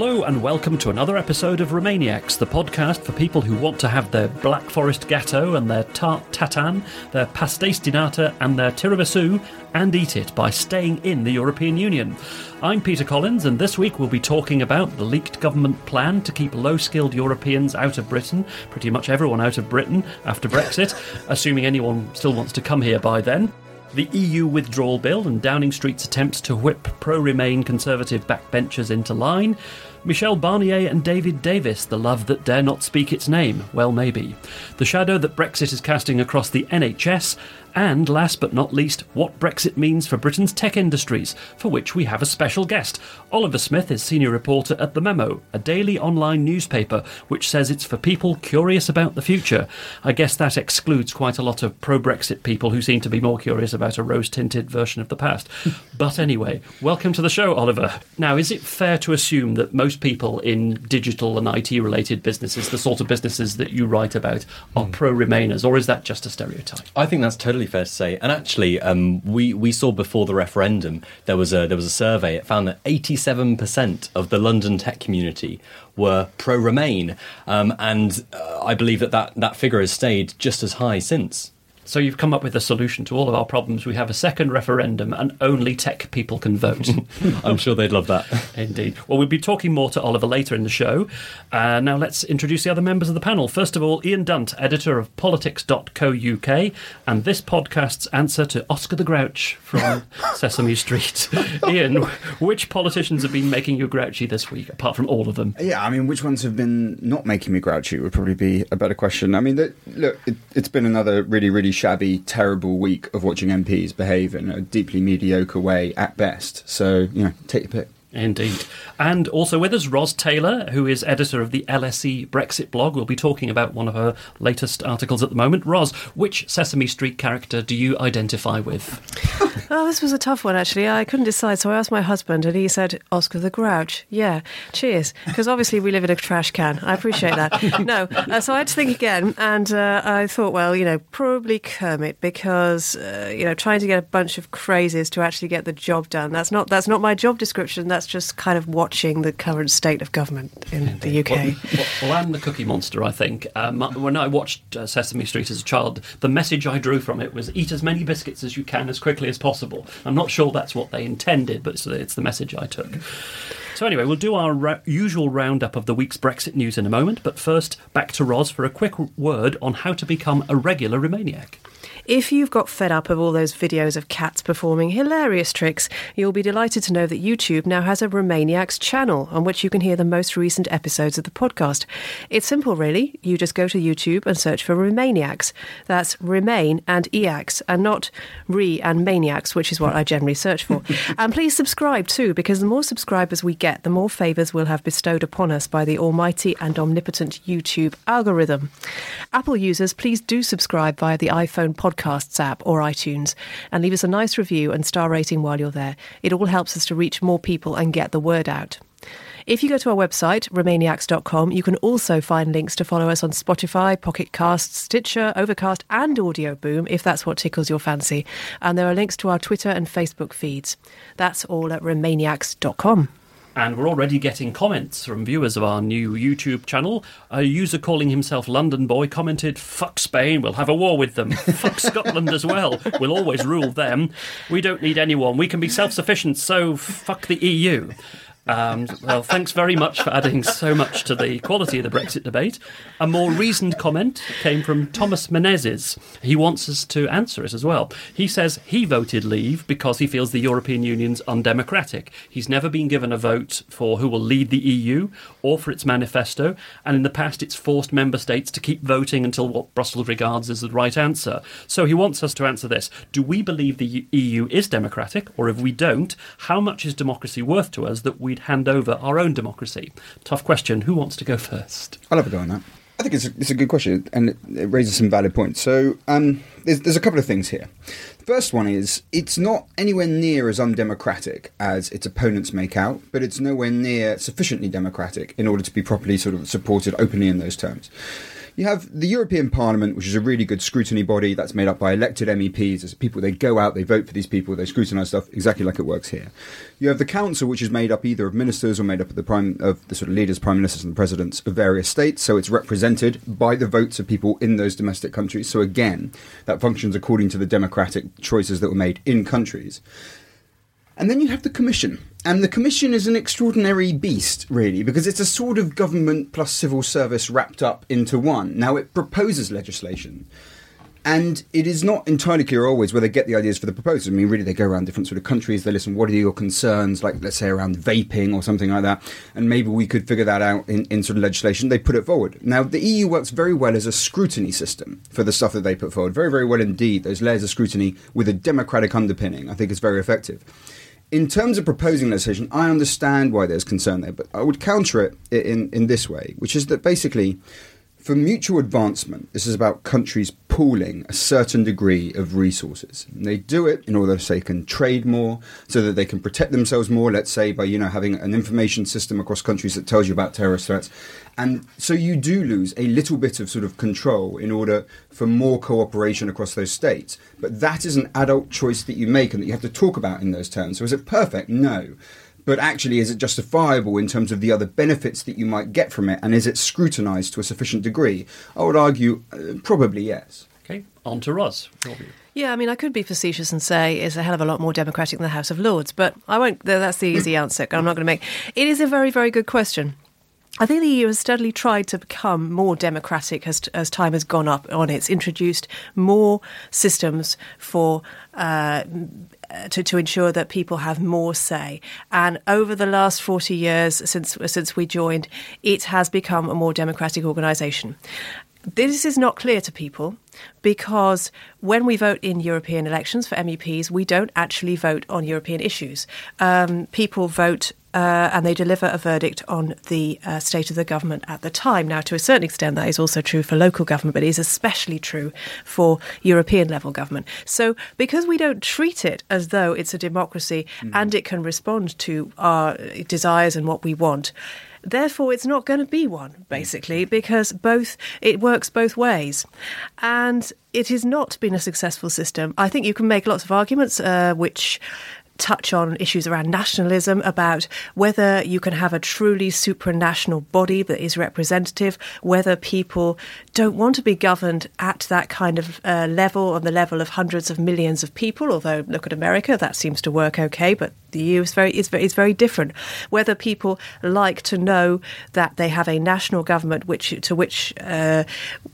Hello and welcome to another episode of Remainiacs, the podcast for people who want to have their Black Forest Gatto and their tarte tatin, their pastéis de nata and their tiramisu, and eat it by staying in the European Union. I'm Peter Collins, and this week we'll be talking about the leaked government plan to keep low-skilled Europeans out of Britain, pretty much everyone out of Britain after Brexit, assuming anyone still wants to come here by then the EU withdrawal bill and Downing Street's attempts to whip pro Remain Conservative backbenchers into line, Michel Barnier and David Davis, the love that dare not speak its name, well, maybe, the shadow that Brexit is casting across the NHS, and last but not least, what Brexit means for Britain's tech industries, for which we have a special guest. Oliver Smith is senior reporter at The Memo, a daily online newspaper which says it's for people curious about the future. I guess that excludes quite a lot of pro Brexit people who seem to be more curious about a rose tinted version of the past. but anyway, welcome to the show, Oliver. Now, is it fair to assume that most people in digital and IT related businesses, the sort of businesses that you write about, are mm. pro Remainers, or is that just a stereotype? I think that's totally fair to say. And actually, um, we we saw before the referendum there was a there was a survey. It found that eighty seven percent of the London tech community were pro Remain, um, and uh, I believe that, that that figure has stayed just as high since. So you've come up with a solution to all of our problems. We have a second referendum, and only tech people can vote. I'm sure they'd love that. Indeed. Well, we'll be talking more to Oliver later in the show. Uh, now let's introduce the other members of the panel. First of all, Ian Dunt, editor of politics.co.uk, and this podcast's answer to Oscar the Grouch from Sesame Street. Ian, which politicians have been making you grouchy this week, apart from all of them? Yeah, I mean, which ones have been not making me grouchy would probably be a better question. I mean, look, it, it's been another really, really shabby, terrible week of watching MPs behave in a deeply mediocre way at best. So, you know, take your pick. Indeed. And also with us, Ros Taylor, who is editor of the LSE Brexit blog. We'll be talking about one of her latest articles at the moment. Ros, which Sesame Street character do you identify with? oh, this was a tough one, actually. I couldn't decide, so I asked my husband, and he said, Oscar the Grouch. Yeah, cheers. Because obviously we live in a trash can. I appreciate that. no, uh, so I had to think again, and uh, I thought, well, you know, probably Kermit, because, uh, you know, trying to get a bunch of crazies to actually get the job done, that's not, that's not my job description. That's just kind of watching the current state of government in the UK. Well, well, well I'm the cookie monster, I think. Um, when I watched uh, Sesame Street as a child, the message I drew from it was eat as many biscuits as you can as quickly as possible. I'm not sure that's what they intended, but it's, it's the message I took. So, anyway, we'll do our ra- usual roundup of the week's Brexit news in a moment, but first, back to Ros for a quick word on how to become a regular Remainiac. If you've got fed up of all those videos of cats performing hilarious tricks, you'll be delighted to know that YouTube now has a Remainiacs channel on which you can hear the most recent episodes of the podcast. It's simple, really. You just go to YouTube and search for Remainiacs. That's Remain and EAX, and not Re and Maniacs, which is what I generally search for. and please subscribe too, because the more subscribers we get, the more favours we'll have bestowed upon us by the almighty and omnipotent YouTube algorithm. Apple users, please do subscribe via the iPhone podcast Podcasts app or iTunes and leave us a nice review and star rating while you're there. It all helps us to reach more people and get the word out. If you go to our website, remainiacs.com, you can also find links to follow us on Spotify, Pocket Casts, Stitcher, Overcast, and Audioboom if that's what tickles your fancy. And there are links to our Twitter and Facebook feeds. That's all at remainiacs.com. And we're already getting comments from viewers of our new YouTube channel. A user calling himself London Boy commented, Fuck Spain, we'll have a war with them. Fuck Scotland as well, we'll always rule them. We don't need anyone, we can be self sufficient, so fuck the EU. Um, well, thanks very much for adding so much to the quality of the Brexit debate. A more reasoned comment came from Thomas Menezes. He wants us to answer it as well. He says he voted leave because he feels the European Union's undemocratic. He's never been given a vote for who will lead the EU or for its manifesto, and in the past it's forced member states to keep voting until what Brussels regards as the right answer. So he wants us to answer this. Do we believe the EU is democratic, or if we don't, how much is democracy worth to us that we'd hand over our own democracy? Tough question. Who wants to go first? I'll have a go on that. I think it's a, it's a good question and it, raises some valid points. So um, there's, there's a couple of things here. The first one is it's not anywhere near as undemocratic as its opponents make out, but it's nowhere near sufficiently democratic in order to be properly sort of supported openly in those terms. You have the European Parliament, which is a really good scrutiny body that's made up by elected MEPs. As people, they go out, they vote for these people, they scrutinise stuff exactly like it works here. You have the Council, which is made up either of ministers or made up of the prime of the sort of leaders, prime ministers, and presidents of various states. So it's represented by the votes of people in those domestic countries. So again, that functions according to the democratic choices that were made in countries. And then you have the Commission. And the Commission is an extraordinary beast, really, because it's a sort of government plus civil service wrapped up into one. Now, it proposes legislation. And it is not entirely clear always where they get the ideas for the proposals. I mean, really, they go around different sort of countries. They listen, what are your concerns, like, let's say, around vaping or something like that. And maybe we could figure that out in, in sort of legislation. They put it forward. Now, the EU works very well as a scrutiny system for the stuff that they put forward. Very, very well indeed. Those layers of scrutiny with a democratic underpinning, I think, is very effective in terms of proposing legislation, I understand why there's concern there, but I would counter it in, in this way, which is that basically, for mutual advancement, this is about countries pooling a certain degree of resources. And they do it in order so they can trade more, so that they can protect themselves more, let's say by, you know, having an information system across countries that tells you about terrorist threats. And so you do lose a little bit of sort of control in order for more cooperation across those states. But that is an adult choice that you make and that you have to talk about in those terms. So is it perfect? No. But actually, is it justifiable in terms of the other benefits that you might get from it? And is it scrutinized to a sufficient degree? I would argue uh, probably yes. Okay, on to Ros. Yeah, I mean, I could be facetious and say it's a hell of a lot more democratic than the House of Lords, but I won't. That's the easy answer. I'm not going to make. It is a very, very good question. I think the EU has steadily tried to become more democratic as, as time has gone up on it. It's introduced more systems for uh, to, to ensure that people have more say. And over the last 40 years since since we joined, it has become a more democratic organisation. This is not clear to people because when we vote in European elections for MEPs, we don't actually vote on European issues. Um, people vote uh, and they deliver a verdict on the uh, state of the government at the time. Now, to a certain extent, that is also true for local government, but it is especially true for European level government. So, because we don't treat it as though it's a democracy mm. and it can respond to our desires and what we want, Therefore, it's not going to be one, basically, because both it works both ways, and it has not been a successful system. I think you can make lots of arguments, uh, which touch on issues around nationalism, about whether you can have a truly supranational body that is representative, whether people don't want to be governed at that kind of uh, level, on the level of hundreds of millions of people. Although, look at America, that seems to work okay, but the EU is very is very, is very different. Whether people like to know that they have a national government which to which uh,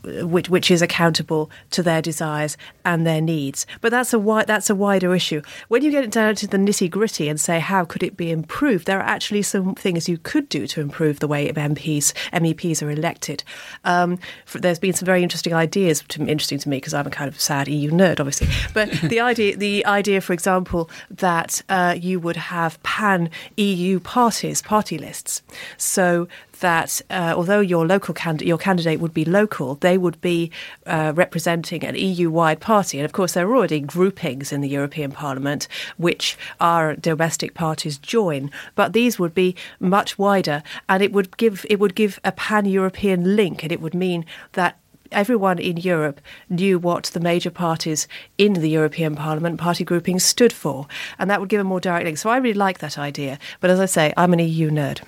which which is accountable to their desires and their needs, but that's a wi- that's a wider issue. When you get down to the nitty gritty and say how could it be improved, there are actually some things you could do to improve the way MPs MEPs are elected. Um, there's been some very interesting ideas, to, interesting to me because I'm a kind of sad EU nerd, obviously. But the idea the idea, for example, that uh, you would have pan EU parties, party lists, so that uh, although your local can- your candidate would be local, they would be uh, representing an EU-wide party. And of course, there are already groupings in the European Parliament which our domestic parties join, but these would be much wider, and it would give it would give a pan-European link, and it would mean that everyone in Europe knew what the major parties in the European Parliament party groupings stood for, and that would give a more direct link. So I really like that idea. But as I say, I'm an EU nerd.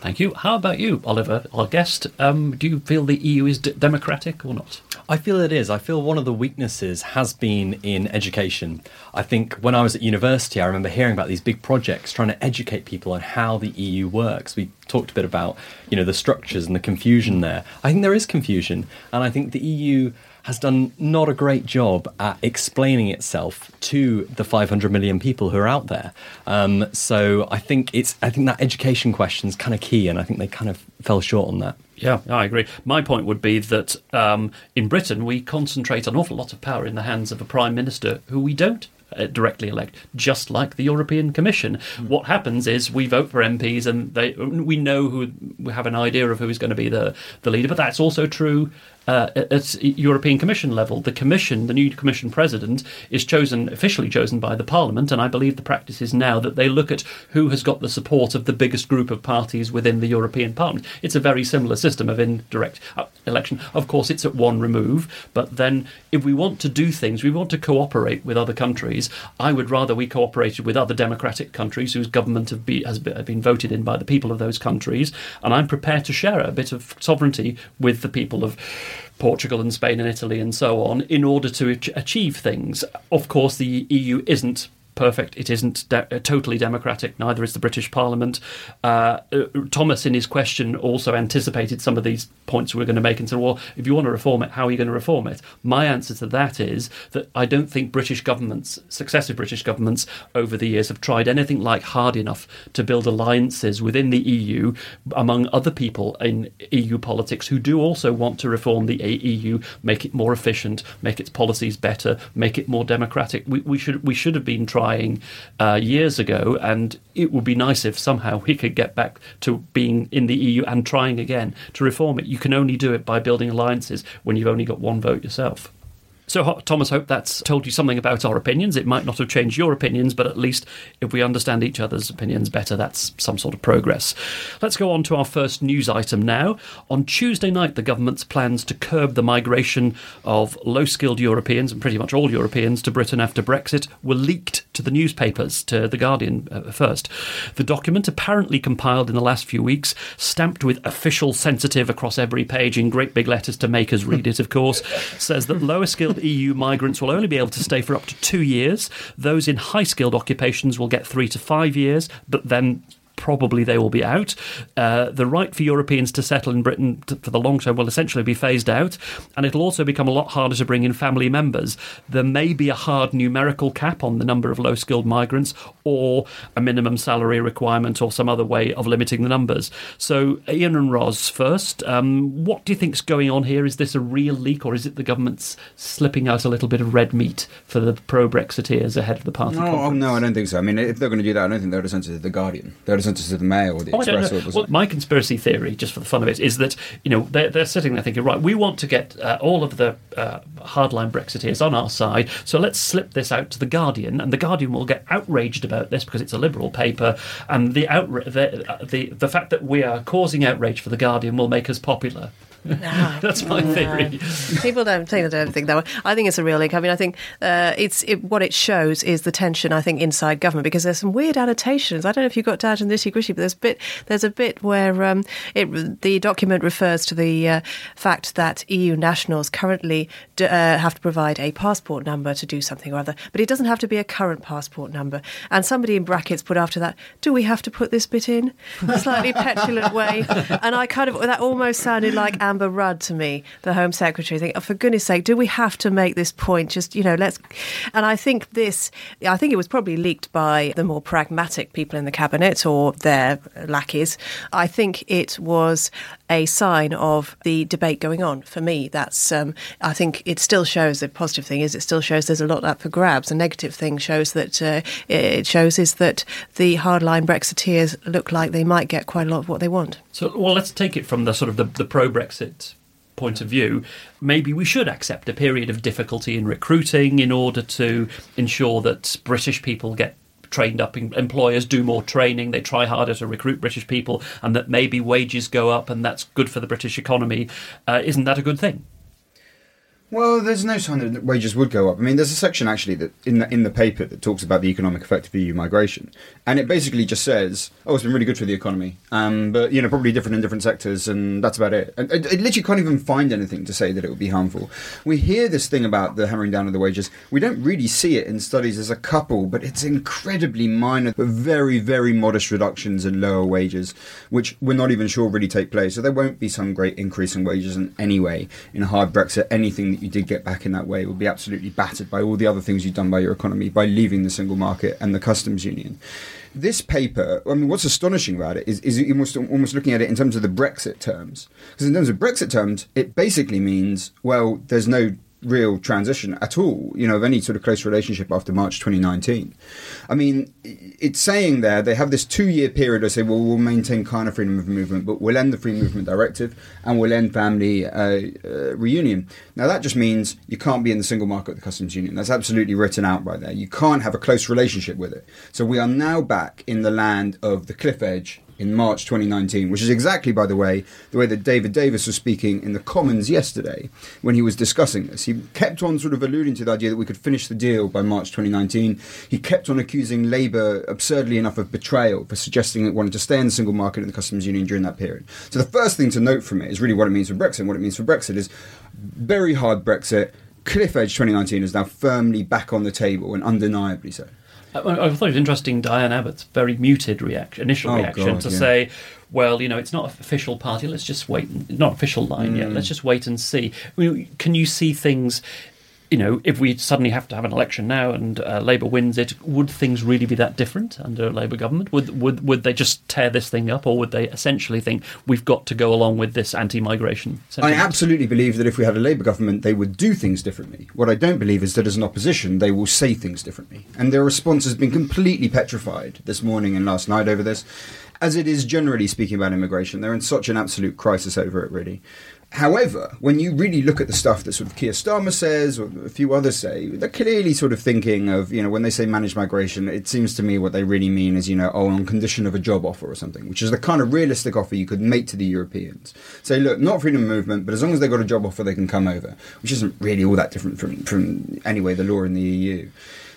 Thank you. How about you, Oliver, our guest? Um, do you feel the EU is d- democratic or not? I feel it is. I feel one of the weaknesses has been in education. I think when I was at university, I remember hearing about these big projects trying to educate people on how the EU works. We talked a bit about, you know, the structures and the confusion there. I think there is confusion, and I think the EU has done not a great job at explaining itself to the 500 million people who are out there. Um, so I think it's I think that education question is kind of key, and I think they kind of fell short on that. Yeah, I agree. My point would be that um, in Britain we concentrate an awful lot of power in the hands of a prime minister who we don't uh, directly elect, just like the European Commission. Mm. What happens is we vote for MPs, and they we know who we have an idea of who is going to be the the leader. But that's also true uh, at European Commission level. The Commission, the new Commission president, is chosen officially chosen by the Parliament, and I believe the practice is now that they look at who has got the support of the biggest group of parties within the European Parliament. It's a very similar system of indirect uh, election. Of course, it's at one remove, but then if we want to do things, we want to cooperate with other countries. I would rather we cooperated with other democratic countries whose government have be, has been voted in by the people of those countries, and I'm prepared to share a bit of sovereignty with the people of Portugal and Spain and Italy and so on in order to achieve things. Of course, the EU isn't perfect. It isn't de- uh, totally democratic. Neither is the British Parliament. Uh, uh, Thomas, in his question, also anticipated some of these points we are going to make and said, "Well, if you want to reform it, how are you going to reform it?" My answer to that is that I don't think British governments, successive British governments over the years, have tried anything like hard enough to build alliances within the EU among other people in EU politics who do also want to reform the EU, make it more efficient, make its policies better, make it more democratic. We, we should we should have been trying trying uh, years ago, and it would be nice if somehow we could get back to being in the EU and trying again to reform it. You can only do it by building alliances when you've only got one vote yourself. So, Thomas, hope that's told you something about our opinions. It might not have changed your opinions, but at least if we understand each other's opinions better, that's some sort of progress. Let's go on to our first news item now. On Tuesday night, the government's plans to curb the migration of low skilled Europeans, and pretty much all Europeans, to Britain after Brexit were leaked to the newspapers, to The Guardian uh, first. The document, apparently compiled in the last few weeks, stamped with official sensitive across every page in great big letters to make us read it, of course, says that lower skilled EU migrants will only be able to stay for up to two years. Those in high skilled occupations will get three to five years, but then probably they will be out. Uh, the right for Europeans to settle in Britain to, for the long term will essentially be phased out, and it'll also become a lot harder to bring in family members. There may be a hard numerical cap on the number of low skilled migrants, or a minimum salary requirement, or some other way of limiting the numbers. So, Ian and Ros, first, um, what do you think's going on here? Is this a real leak, or is it the government's slipping out a little bit of red meat for the pro Brexiteers ahead of the party? No, oh, no, I don't think so. I mean, if they're going to do that, I don't think they would have sent it to the Guardian. They would have sent it to the Mail or the oh, Express. Or well, my conspiracy theory, just for the fun of it, is that you know they're, they're sitting there thinking, right, we want to get uh, all of the uh, hardline Brexiteers on our side, so let's slip this out to the Guardian, and the Guardian will get outraged about this because it's a liberal paper, and the outra- the, uh, the the fact that we are causing outrage for the Guardian will make us popular. No, That's my no. theory. People don't think, don't think that way. I think it's a real link. I mean, I think uh, it's it, what it shows is the tension. I think inside government because there's some weird annotations. I don't know if you got down to nitty gritty, but there's a bit there's a bit where um, it, the document refers to the uh, fact that EU nationals currently do, uh, have to provide a passport number to do something or other, but it doesn't have to be a current passport number. And somebody in brackets put after that, "Do we have to put this bit in?" A slightly petulant way, and I kind of that almost sounded like. Amber Rudd to me, the Home Secretary, think, oh, for goodness sake, do we have to make this point? Just, you know, let's. And I think this, I think it was probably leaked by the more pragmatic people in the cabinet or their lackeys. I think it was a sign of the debate going on. For me, that's, um, I think it still shows the positive thing is it still shows there's a lot up for grabs. The negative thing shows that uh, it shows is that the hardline Brexiteers look like they might get quite a lot of what they want. So, well, let's take it from the sort of the, the pro Brexit point of view, maybe we should accept a period of difficulty in recruiting in order to ensure that British people get trained up employers do more training they try harder to recruit british people and that maybe wages go up and that's good for the british economy. Uh, isn't that a good thing Well, there's no sign that wages would go up. I mean, there's a section actually that in the in the paper that talks about the economic effect of EU migration, and it basically just says, "Oh, it's been really good for the economy, um, but you know, probably different in different sectors, and that's about it." And it, it literally can't even find anything to say that it would be harmful. We hear this thing about the hammering down of the wages. We don't really see it in studies as a couple, but it's incredibly minor, but very very modest reductions in lower wages, which we're not even sure really take place. So there won't be some great increase in wages in any way in a hard Brexit. Anything that you did get back in that way will be absolutely battered by all the other things you've done by your economy by leaving the single market and the customs union. This paper, I mean, what's astonishing about it is, is almost, almost looking at it in terms of the Brexit terms. Because in terms of Brexit terms, it basically means, well, there's no real transition at all, you know, of any sort of close relationship after March 2019. I mean, it's saying there they have this two year period. I say, well, we'll maintain kind of freedom of movement, but we'll end the free movement directive and we'll end family uh, uh, reunion. Now, that just means you can't be in the single market the customs union. That's absolutely written out right there. You can't have a close relationship with it. So we are now back in the land of the cliff edge in March 2019, which is exactly, by the way, the way that David Davis was speaking in the Commons yesterday when he was discussing this. He kept on sort of alluding to the idea that we could finish the deal by March 2019. He kept on accusing Labour, absurdly enough, of betrayal for suggesting it wanted to stay in the single market and the customs union during that period. So the first thing to note from it is really what it means for Brexit. What it means for Brexit is very hard Brexit. Cliff Edge 2019 is now firmly back on the table and undeniably so. I, I thought it was interesting Diane Abbott's very muted reaction, initial Oh, reaction God, to yeah. say, well, you know, it's not an official party. Let's just wait. Not official line Mm. yet. Let's just wait and see. I mean, can you see things? You know, if we suddenly have to have an election now and uh, Labour wins it, would things really be that different under a Labour government? Would would would they just tear this thing up, or would they essentially think we've got to go along with this anti-migration? I sentiment? absolutely believe that if we had a Labour government, they would do things differently. What I don't believe is that as an opposition, they will say things differently. And their response has been completely petrified this morning and last night over this, as it is generally speaking about immigration. They're in such an absolute crisis over it, really. However, when you really look at the stuff that sort of Keir Starmer says, or a few others say, they're clearly sort of thinking of, you know, when they say managed migration, it seems to me what they really mean is, you know, oh, on condition of a job offer or something, which is the kind of realistic offer you could make to the Europeans. Say, look, not freedom of movement, but as long as they've got a job offer, they can come over, which isn't really all that different from, from anyway, the law in the EU.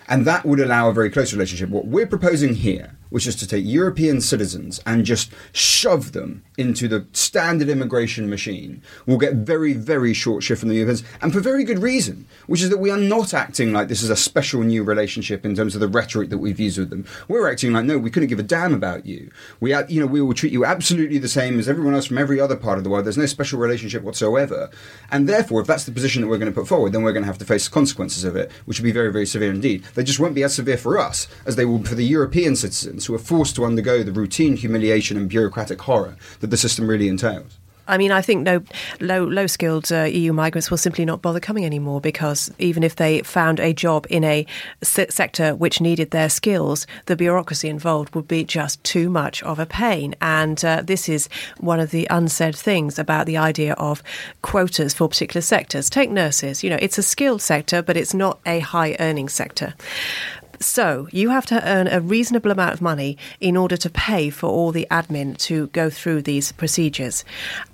And that would allow a very close relationship. What we're proposing here, which is to take European citizens and just shove them into the standard immigration machine, will get very, very short shift from the Europeans, and for very good reason, which is that we are not acting like this is a special new relationship in terms of the rhetoric that we've used with them. We're acting like, no, we couldn't give a damn about you. We, you know, we will treat you absolutely the same as everyone else from every other part of the world. There's no special relationship whatsoever. And therefore, if that's the position that we're going to put forward, then we're going to have to face the consequences of it, which will be very, very severe indeed. They just won't be as severe for us as they will for the European citizens who are forced to undergo the routine humiliation and bureaucratic horror that the system really entails. I mean, I think no low low skilled uh, EU migrants will simply not bother coming anymore because even if they found a job in a se- sector which needed their skills, the bureaucracy involved would be just too much of a pain. And uh, this is one of the unsaid things about the idea of quotas for particular sectors. Take nurses. You know, it's a skilled sector, but it's not a high earning sector. So you have to earn a reasonable amount of money in order to pay for all the admin to go through these procedures.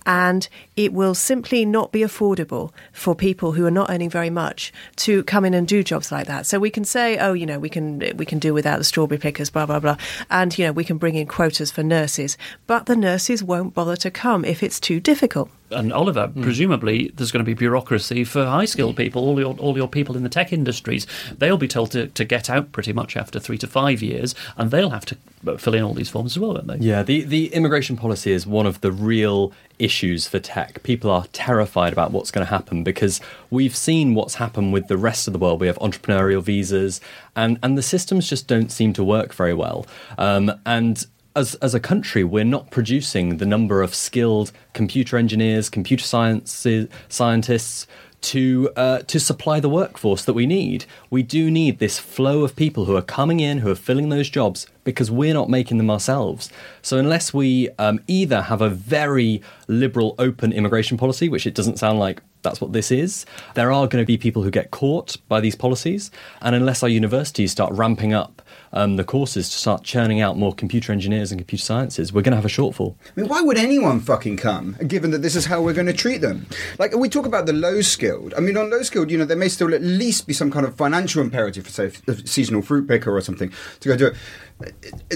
And it will simply not be affordable for people who are not earning very much to come in and do jobs like that. So we can say, oh, you know, we can we can do without the strawberry pickers, blah blah blah, and you know we can bring in quotas for nurses, but the nurses won't bother to come if it's too difficult. and Oliver, Hmm. presumably there's going to be bureaucracy for high skilled people, all your all your people in the tech industries. They'll be told to, to get out pretty much after three to five years, and they'll have to uh, fill in all these forms as well, won't they? Yeah, the, the immigration policy is one of the real issues for tech. People are terrified about what's going to happen because we've seen what's happened with the rest of the world. We have entrepreneurial visas, and, and the systems just don't seem to work very well. Um, and as, as a country, we're not producing the number of skilled computer engineers, computer science scientists to uh, to supply the workforce that we need. We do need this flow of people who are coming in, who are filling those jobs, because we're not making them ourselves. So unless we um, either have a very liberal, open immigration policy, which it doesn't sound like that's what this is, there are going to be people who get caught by these policies, and unless our universities start ramping up um, the courses to start churning out more computer engineers and computer sciences, we're going to have a shortfall. I mean, why would anyone fucking come, given that this is how we're going to treat them? Like, we talk about the low skilled. I mean, on low skilled, you know, there may still at least be some kind of financial imperative for, say, a seasonal fruit picker or something to go do it.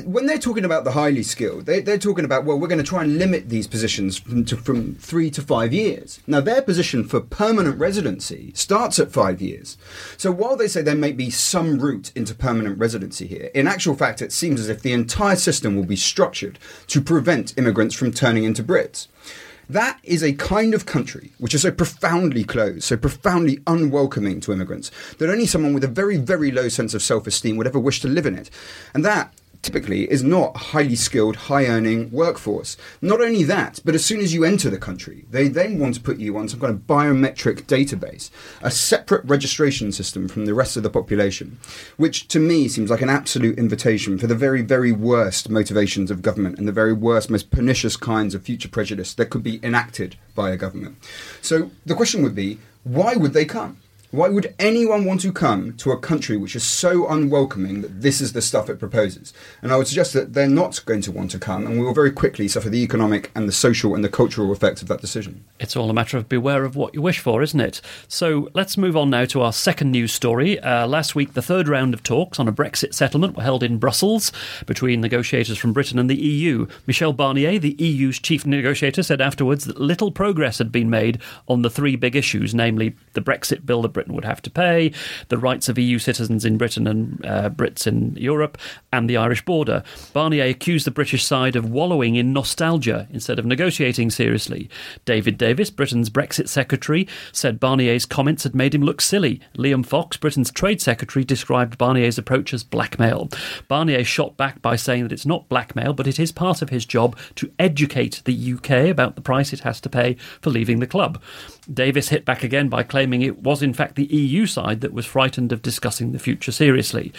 When they're talking about the highly skilled, they, they're talking about, well, we're going to try and limit these positions from, to, from three to five years. Now, their position for permanent residency starts at five years. So while they say there may be some route into permanent residency here, in actual fact, it seems as if the entire system will be structured to prevent immigrants from turning into Brits. That is a kind of country which is so profoundly closed, so profoundly unwelcoming to immigrants, that only someone with a very, very low sense of self esteem would ever wish to live in it. And that typically is not a highly skilled, high earning workforce. Not only that, but as soon as you enter the country, they then want to put you on some kind of biometric database, a separate registration system from the rest of the population, which to me seems like an absolute invitation for the very, very worst motivations of government and the very worst, most pernicious kinds of future prejudice that could be enacted by a government. So the question would be why would they come? Why would anyone want to come to a country which is so unwelcoming that this is the stuff it proposes? And I would suggest that they're not going to want to come, and we will very quickly suffer the economic and the social and the cultural effects of that decision. It's all a matter of beware of what you wish for, isn't it? So let's move on now to our second news story. Uh, last week, the third round of talks on a Brexit settlement were held in Brussels between negotiators from Britain and the EU. Michel Barnier, the EU's chief negotiator, said afterwards that little progress had been made on the three big issues, namely the Brexit bill, the Britain would have to pay, the rights of EU citizens in Britain and uh, Brits in Europe, and the Irish border. Barnier accused the British side of wallowing in nostalgia instead of negotiating seriously. David Davis, Britain's Brexit secretary, said Barnier's comments had made him look silly. Liam Fox, Britain's trade secretary, described Barnier's approach as blackmail. Barnier shot back by saying that it's not blackmail, but it is part of his job to educate the UK about the price it has to pay for leaving the club. Davis hit back again by claiming it was, in fact, the EU side that was frightened of discussing the future seriously.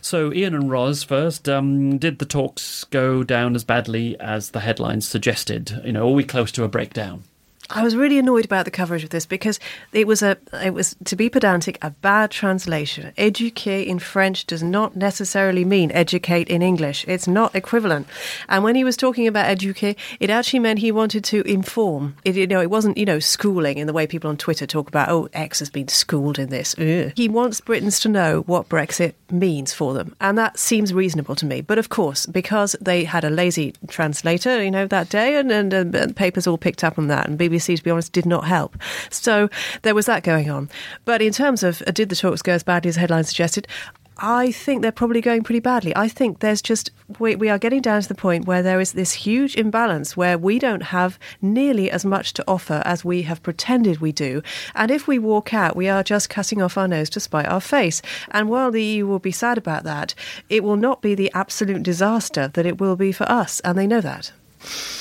So, Ian and Ros first, um, did the talks go down as badly as the headlines suggested? You know, are we close to a breakdown? I was really annoyed about the coverage of this because it was a it was to be pedantic a bad translation. Educate in French does not necessarily mean educate in English. It's not equivalent. And when he was talking about educate, it actually meant he wanted to inform. It you know it wasn't you know schooling in the way people on Twitter talk about oh X has been schooled in this. Ugh. He wants Britons to know what Brexit means for them, and that seems reasonable to me. But of course, because they had a lazy translator, you know that day, and and, and papers all picked up on that, and BBC BBC, to be honest, did not help. So there was that going on. But in terms of uh, did the talks go as badly as headlines suggested, I think they're probably going pretty badly. I think there's just, we, we, are getting down to the point where there is this huge imbalance where we don't have nearly as much to offer as we have pretended we do. And if we walk out, we are just cutting off our nose to spite our face. And while the EU will be sad about that, it will not be the absolute disaster that it will be for us. And they know that.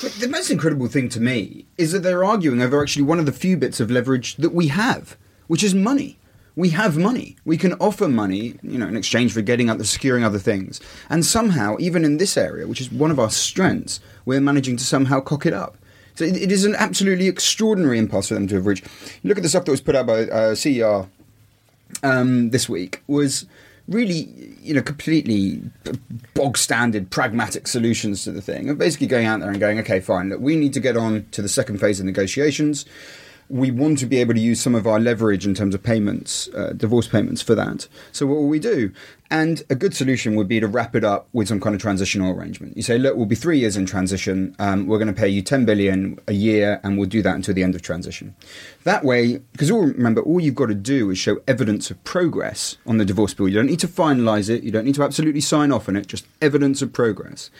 But the most incredible thing to me is that they're arguing over actually one of the few bits of leverage that we have, which is money. We have money. We can offer money, you know, in exchange for getting other, securing other things. And somehow, even in this area, which is one of our strengths, we're managing to somehow cock it up. So it, it is an absolutely extraordinary impasse for them to have reached. Look at the stuff that was put out by uh, CER um, this week was really, you know, completely bog standard pragmatic solutions to the thing. And basically going out there and going, okay, fine, look, we need to get on to the second phase of negotiations we want to be able to use some of our leverage in terms of payments, uh, divorce payments for that. So what will we do? And a good solution would be to wrap it up with some kind of transitional arrangement. You say, look, we'll be three years in transition. Um, we're going to pay you 10 billion a year, and we'll do that until the end of transition. That way, because all remember, all you've got to do is show evidence of progress on the divorce bill. You don't need to finalise it. You don't need to absolutely sign off on it. Just evidence of progress.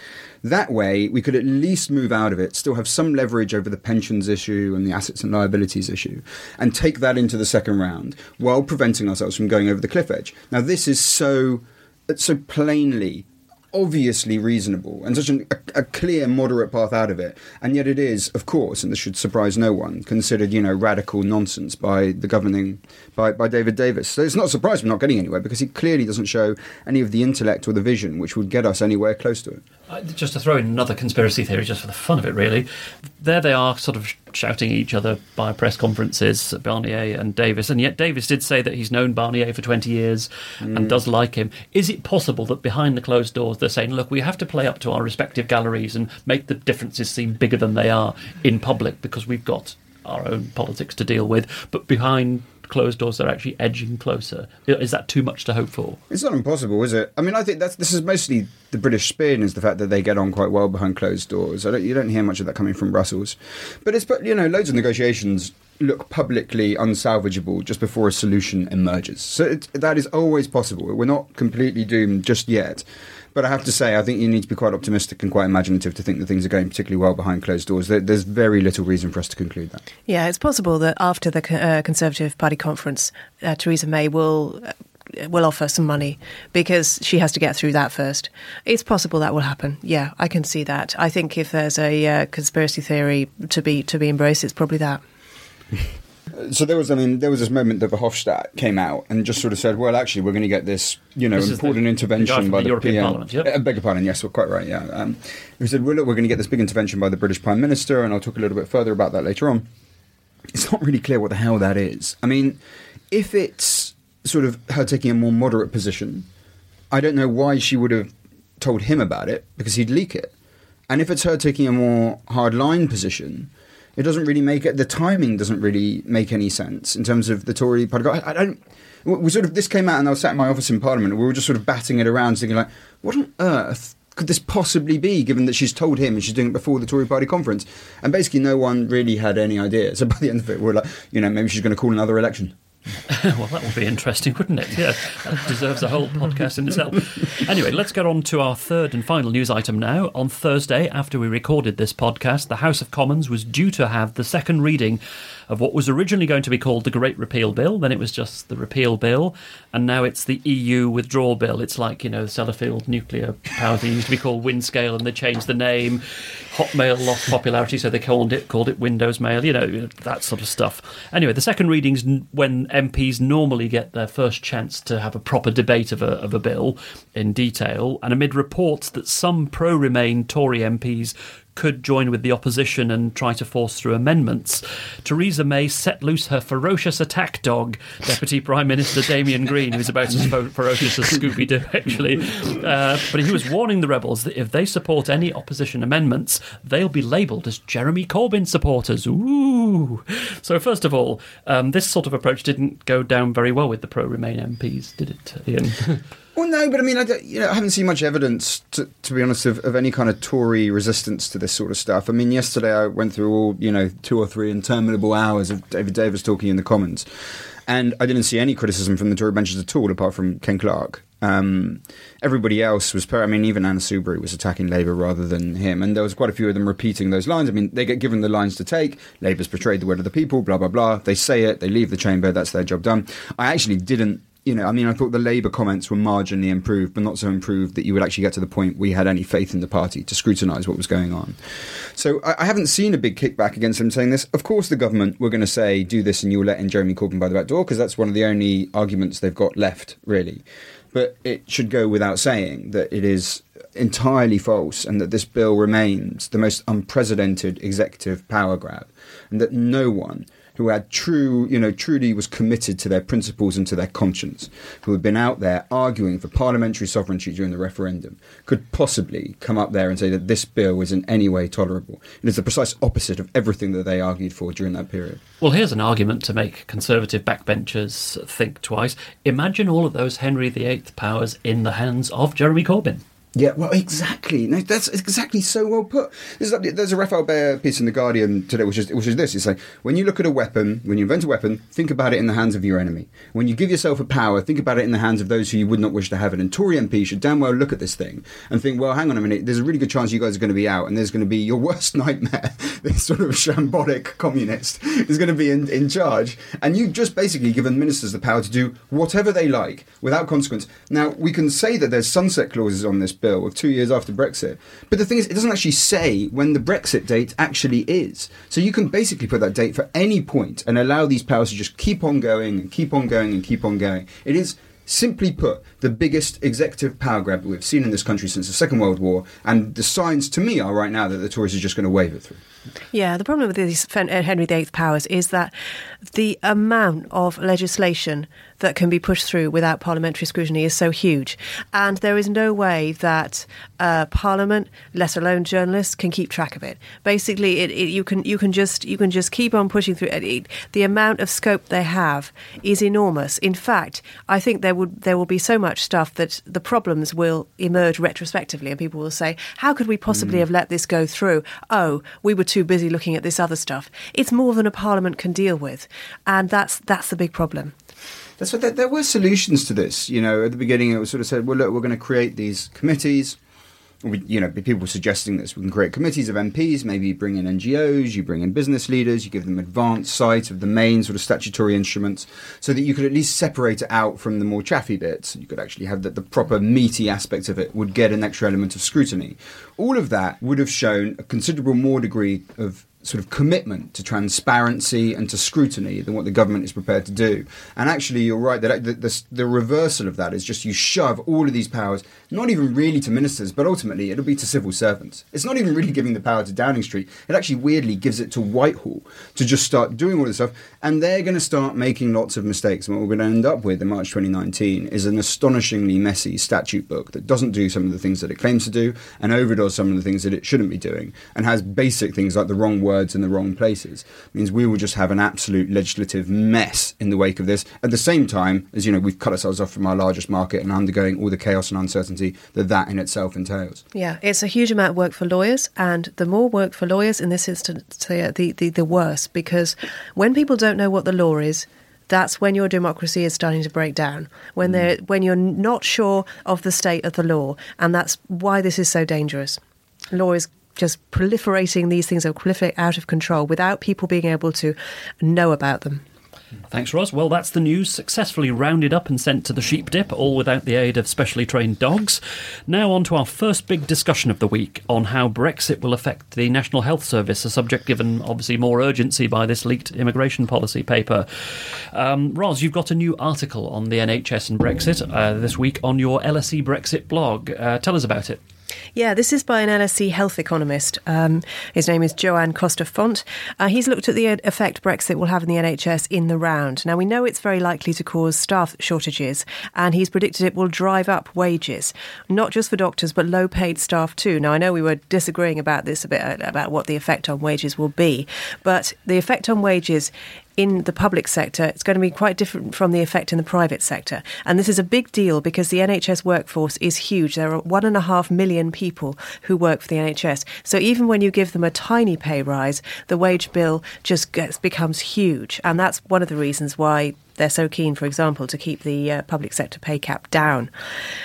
That way, we could at least move out of it, still have some leverage over the pensions issue and the assets and liabilities issue, and take that into the second round while preventing ourselves from going over the cliff edge. Now, this is so so plainly obviously reasonable and such an, a, a, clear moderate path out of it. And yet it is of course and this should surprise no one considered you know radical nonsense by the governing by, by david davis. So it's not a surprise we're not getting anywhere because he clearly doesn't show any of the intellect or the vision which would get us anywhere close to it. Uh, just to throw in another conspiracy theory just for the fun of it really. There they are sort of shouting at each other by press conferences, Barnier and Davis. And yet Davis did say that he's known Barnier for 20 years mm. and does like him. Is it possible that behind the closed doors they're saying, look, we have to play up to our respective galleries and make the differences seem bigger than they are in public because we've got our own politics to deal with, but behind closed doors they're actually edging closer. Is that too much to hope for? It's not impossible, is it? I mean, I think that's this is mostly the British spin is the fact that they get on quite well behind closed doors. I don't, you don't hear much of that coming from Brussels, but it's but you know loads of negotiations look publicly unsalvageable just before a solution emerges. So it, that is always possible. We're not completely doomed just yet. But I have to say, I think you need to be quite optimistic and quite imaginative to think that things are going particularly well behind closed doors. There, there's very little reason for us to conclude that. Yeah, it's possible that after the uh, Conservative Party conference, uh, Theresa May will. Uh, will offer some money because she has to get through that first. It's possible that will happen. Yeah, I can see that. I think if there's a uh, conspiracy theory to be to be embraced, it's probably that. so there was, I mean, there was this moment that Verhofstadt came out and just sort of said, "Well, actually, we're going to get this, you know, This important the- intervention the by the the European PM. Parliament, yep. Uh, beg your pardon. Yes, we're quite right. Yeah. Um, he said, "Well, look, we're going to get this big intervention by the British Prime Minister, and I'll talk a little bit further about that later on." It's not really clear what the hell that is. I mean, if it's sort of her taking a more moderate position, I don't know why she would have told him about it because he'd leak it. And if it's her taking a more hardline position, it doesn't really make it. The timing doesn't really make any sense in terms of the Tory party. I, I don't. We sort of this came out, and I was sat in my office in Parliament. We were just sort of batting it around, thinking like, what on earth could this possibly be? Given that she's told him and she's doing it before the Tory party conference, and basically no one really had any idea. So by the end of it, we we're like, you know, maybe she's going to call another election. well, that would be interesting, wouldn't it? Yeah, that deserves a whole podcast in itself. Anyway, let's get on to our third and final news item now. On Thursday, after we recorded this podcast, the House of Commons was due to have the second reading of what was originally going to be called the Great Repeal Bill. Then it was just the Repeal Bill, and now it's the EU Withdrawal Bill. It's like you know the Sellafield nuclear power thing used to be called Windscale, and they changed the name. Hotmail lost popularity, so they called it called it Windows Mail. You know that sort of stuff. Anyway, the second readings when MPs normally get their first chance to have a proper debate of a of a bill in detail, and amid reports that some pro-Remain Tory MPs could join with the opposition and try to force through amendments. Theresa May set loose her ferocious attack dog, Deputy Prime Minister Damian Green, who's about as ferocious as Scooby Doo, actually. Uh, but he was warning the rebels that if they support any opposition amendments, they'll be labelled as Jeremy Corbyn supporters. Ooh! So, first of all, um, this sort of approach didn't go down very well with the pro Remain MPs, did it, Ian? Well, no, but I mean, I, you know, I haven't seen much evidence, to, to be honest, of, of any kind of Tory resistance to this sort of stuff. I mean, yesterday I went through all, you know, two or three interminable hours of David Davis talking in the Commons, and I didn't see any criticism from the Tory benches at all, apart from Ken Clarke. Um, everybody else was, per- I mean, even Anna Soubry was attacking Labour rather than him, and there was quite a few of them repeating those lines. I mean, they get given the lines to take. Labour's betrayed the word of the people. Blah blah blah. They say it. They leave the chamber. That's their job done. I actually didn't you know, I mean, I thought the Labour comments were marginally improved, but not so improved that you would actually get to the point we had any faith in the party to scrutinise what was going on. So I, I haven't seen a big kickback against them saying this. Of course, the government were going to say, do this and you'll let in Jeremy Corbyn by the back door, because that's one of the only arguments they've got left, really. But it should go without saying that it is entirely false and that this bill remains the most unprecedented executive power grab and that no one who had true, you know, truly was committed to their principles and to their conscience, who had been out there arguing for parliamentary sovereignty during the referendum, could possibly come up there and say that this bill is in any way tolerable. It is the precise opposite of everything that they argued for during that period. Well, here's an argument to make Conservative backbenchers think twice. Imagine all of those Henry VIII powers in the hands of Jeremy Corbyn. Yeah, well, exactly. No, that's exactly so well put. There's, a Rafael Behr piece in the Guardian today, which is which is this. It's like when you look at a weapon, when you invent a weapon, think about it in the hands of your enemy. When you give yourself a power, think about it in the hands of those who you would not wish to have it. And Tory MP should damn well look at this thing and think, well, hang on a minute. There's a really good chance you guys are going to be out, and there's going to be your worst nightmare. this sort of shambolic communist is going to be in, in charge, and you've just basically given ministers the power to do whatever they like without consequence. Now we can say that there's sunset clauses on this bill of two years after Brexit, but the thing is, it doesn't actually say when the Brexit date actually is. So you can basically put that date for any point and allow these powers to just keep on going and keep on going and keep on going. It is. Simply put, the biggest executive power grab that we've seen in this country since the Second World War, and the signs to me are right now that the Tories are just going to wave it through. Yeah, the problem with these uh, Henry VIII powers is that the amount of legislation that can be pushed through without parliamentary scrutiny is so huge. And there is no way that uh, Parliament, let alone journalists, can keep track of it. Basically, it, it, you can you can just you can just keep on pushing through. It, the amount of scope they have is enormous. In fact, I think there would there will be so much stuff that the problems will emerge retrospectively, and people will say, "How could we possibly mm. have let this go through?" Oh, we were too busy looking at this other stuff. It's more than a Parliament can deal with, and that's that's the big problem. That's there, there were solutions to this. You know, at the beginning, it was sort of said, well, look, we're going to create these committees. We, you know, people suggesting this. We can create committees of MPs, maybe bring in NGOs, you bring in business leaders, you give them advanced sight of the main sort of statutory instruments, so that you could at least separate it out from the more chaffy bits. You could actually have that the proper meaty aspect of it would get an extra element of scrutiny. All of that would have shown a considerable more degree of sort of commitment to transparency and to scrutiny than what the government is prepared to do. And actually, you're right that the, the, the, reversal of that is just you shove all of these powers, not even really to ministers, but ultimately it'll be to civil servants. It's not even really giving the power to Downing Street. It actually weirdly gives it to Whitehall to just start doing all this stuff. And they're going to start making lots of mistakes. And what we're going to end up with in March 2019 is an astonishingly messy statute book that doesn't do some of the things that it claims to do and overdoes some of the things that it shouldn't be doing and has basic things like the wrong words in the wrong places. It means we will just have an absolute legislative mess in the wake of this. At the same time, as you know, we've cut ourselves off from our largest market and undergoing all the chaos and uncertainty that that in itself entails. Yeah, it's a huge amount of work for lawyers, and the more work for lawyers in this instance, the, the, the worse, because when people don't know what the law is, that's when your democracy is starting to break down. When mm. they when you're not sure of the state of the law, and that's why this is so dangerous. Law is just proliferating these things are proliferate out of control without people being able to know about them. Thanks, Ros. Well, that's the news successfully rounded up and sent to the sheep dip, all without the aid of specially trained dogs. Now, on to our first big discussion of the week on how Brexit will affect the National Health Service, a subject given obviously more urgency by this leaked immigration policy paper. Um, you've got a new article on the NHS and Brexit uh, this week on your LSE Brexit blog. Uh, tell us about it. Yeah, this is by an LSE health economist. Um, his name is Joan Costa Font. Uh, he's looked at the effect Brexit will have in the NHS in the round. Now, we know it's very likely to cause staff shortages, and he's predicted it will drive up wages, not just for doctors, but low paid staff too. Now, I know we were disagreeing about this a bit, uh, about what the effect on wages will be, but the effect on wages in the public sector, it's going to be quite different from the effect in the private sector. And this is a big deal because the NHS workforce is huge. There are one and a half million people who work for the NHS. So even when you give them a tiny pay rise, the wage bill just gets, becomes huge. And that's one of the reasons why they're so keen, for example, to keep the uh, public sector pay cap down.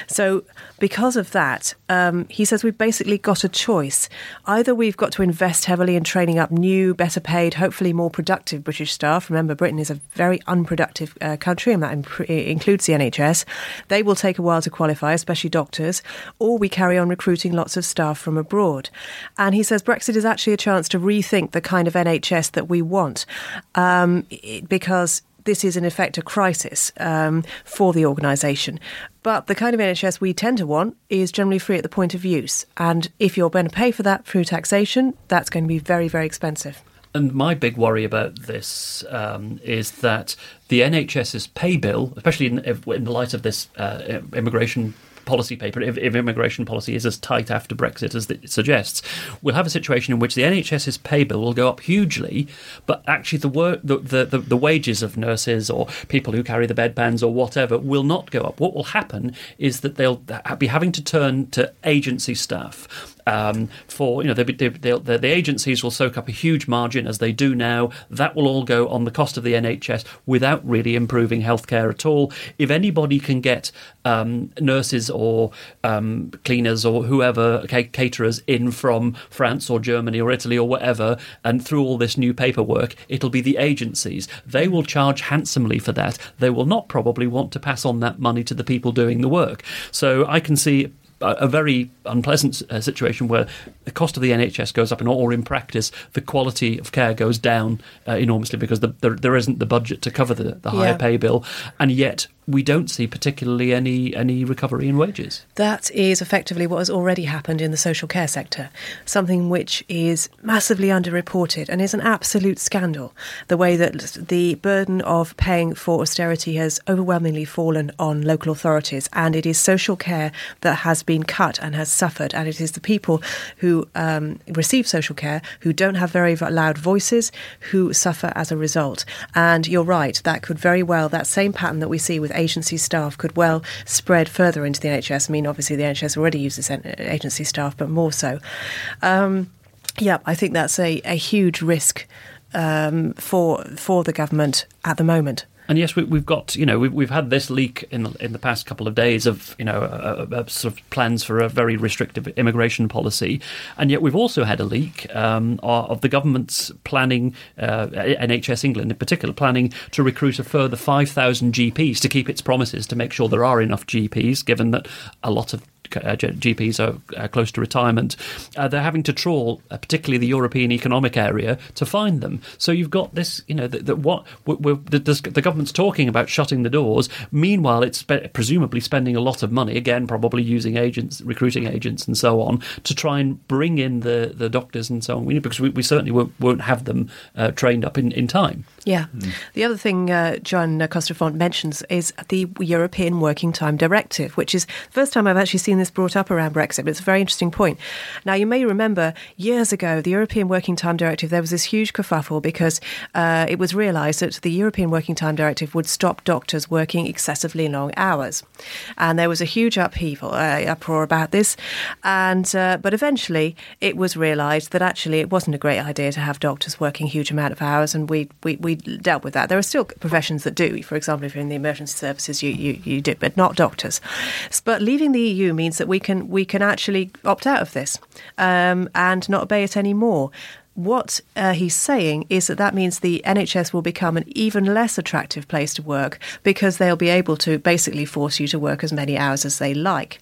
So, because of that, um, he says we've basically got a choice. Either we've got to invest heavily in training up new, better paid, hopefully more productive British staff. Remember, Britain is a very unproductive uh, country, and that imp- includes the NHS. They will take a while to qualify, especially doctors, or we carry on recruiting lots of staff from abroad. And he says Brexit is actually a chance to rethink the kind of NHS that we want um, because this is in effect a crisis um, for the organisation. But the kind of NHS we tend to want is generally free at the point of use. And if you're going to pay for that through taxation, that's going to be very, very expensive. And my big worry about this um, is that the NHS's pay bill, especially in, in the light of this uh, immigration policy paper, if, if, immigration policy is as tight after Brexit as it suggests, we'll have a situation in which the NHS's pay bill will go up hugely, but actually the the, the, the, the wages of nurses or people who carry the bedpans or whatever will not go up. What will happen is that they'll be having to turn to agency staff um, for you know they, they, the, the agencies will soak up a huge margin as they do now. That will all go on the cost of the NHS without really improving healthcare at all. If anybody can get um, nurses or um, cleaners or whoever caterers in from France or Germany or Italy or whatever, and through all this new paperwork, it'll be the agencies. They will charge handsomely for that. They will not probably want to pass on that money to the people doing the work. So I can see a very unpleasant uh, situation where the cost of the NHS goes up, and or in practice, the quality of care goes down uh, enormously because the, the, there isn't the budget to cover the, the higher yeah. pay bill, and yet we don't see particularly any any recovery in wages. That is effectively what has already happened in the social care sector, something which is massively underreported and is an absolute scandal. The way that the burden of paying for austerity has overwhelmingly fallen on local authorities, and it is social care that has been cut and has suffered, and it is the people who um, receive social care who don't have very loud voices who suffer as a result. And you're right, that could very well, that same pattern that we see with agency staff could well spread further into the NHS. I mean, obviously, the NHS already uses agency staff, but more so. Um, yeah, I think that's a, a huge risk um, for for the government at the moment. And yes, we, have got you know we've, we've had this leak in the, in the past couple of days of you know a, a, a sort of plans for a very restrictive immigration policy, and yet we've also had a leak um, of the government's planning, uh, NHS England in particular, planning to recruit a further five thousand GPs to keep its promises to make sure there are enough GPs, given that a lot of uh, GPs are uh, close to retirement, uh, they're having to trawl, uh, particularly the European Economic Area, to find them. So you've got this, you know, that what the, the, government's talking about shutting the doors. Meanwhile, it's spe- presumably spending a lot of money, again, probably using agents, recruiting agents, and so on, to try and bring in the, the doctors and so on. We, because we, we certainly won't, won't have them uh, trained up in, in time. Yeah. Mm. The other thing uh, John Costa-Font mentions is the European Working Time Directive, which is the first time I've actually seen this brought up around Brexit, but it's a very interesting point. Now, you may remember years ago, the European Working Time Directive, there was this huge kerfuffle because uh, it was realised that the European Working Time Directive would stop doctors working excessively long hours. And there was a huge upheaval, uh, uproar about this. And uh, But eventually, it was realised that actually it wasn't a great idea to have doctors working huge amount of hours, and we, we, we dealt with that. There are still professions that do. For example, if you're in the emergency services, you, you, you do, but not doctors. But leaving the EU means that we can we can actually opt out of this um, and not obey it anymore what uh, he's saying is that that means the NHS will become an even less attractive place to work because they'll be able to basically force you to work as many hours as they like.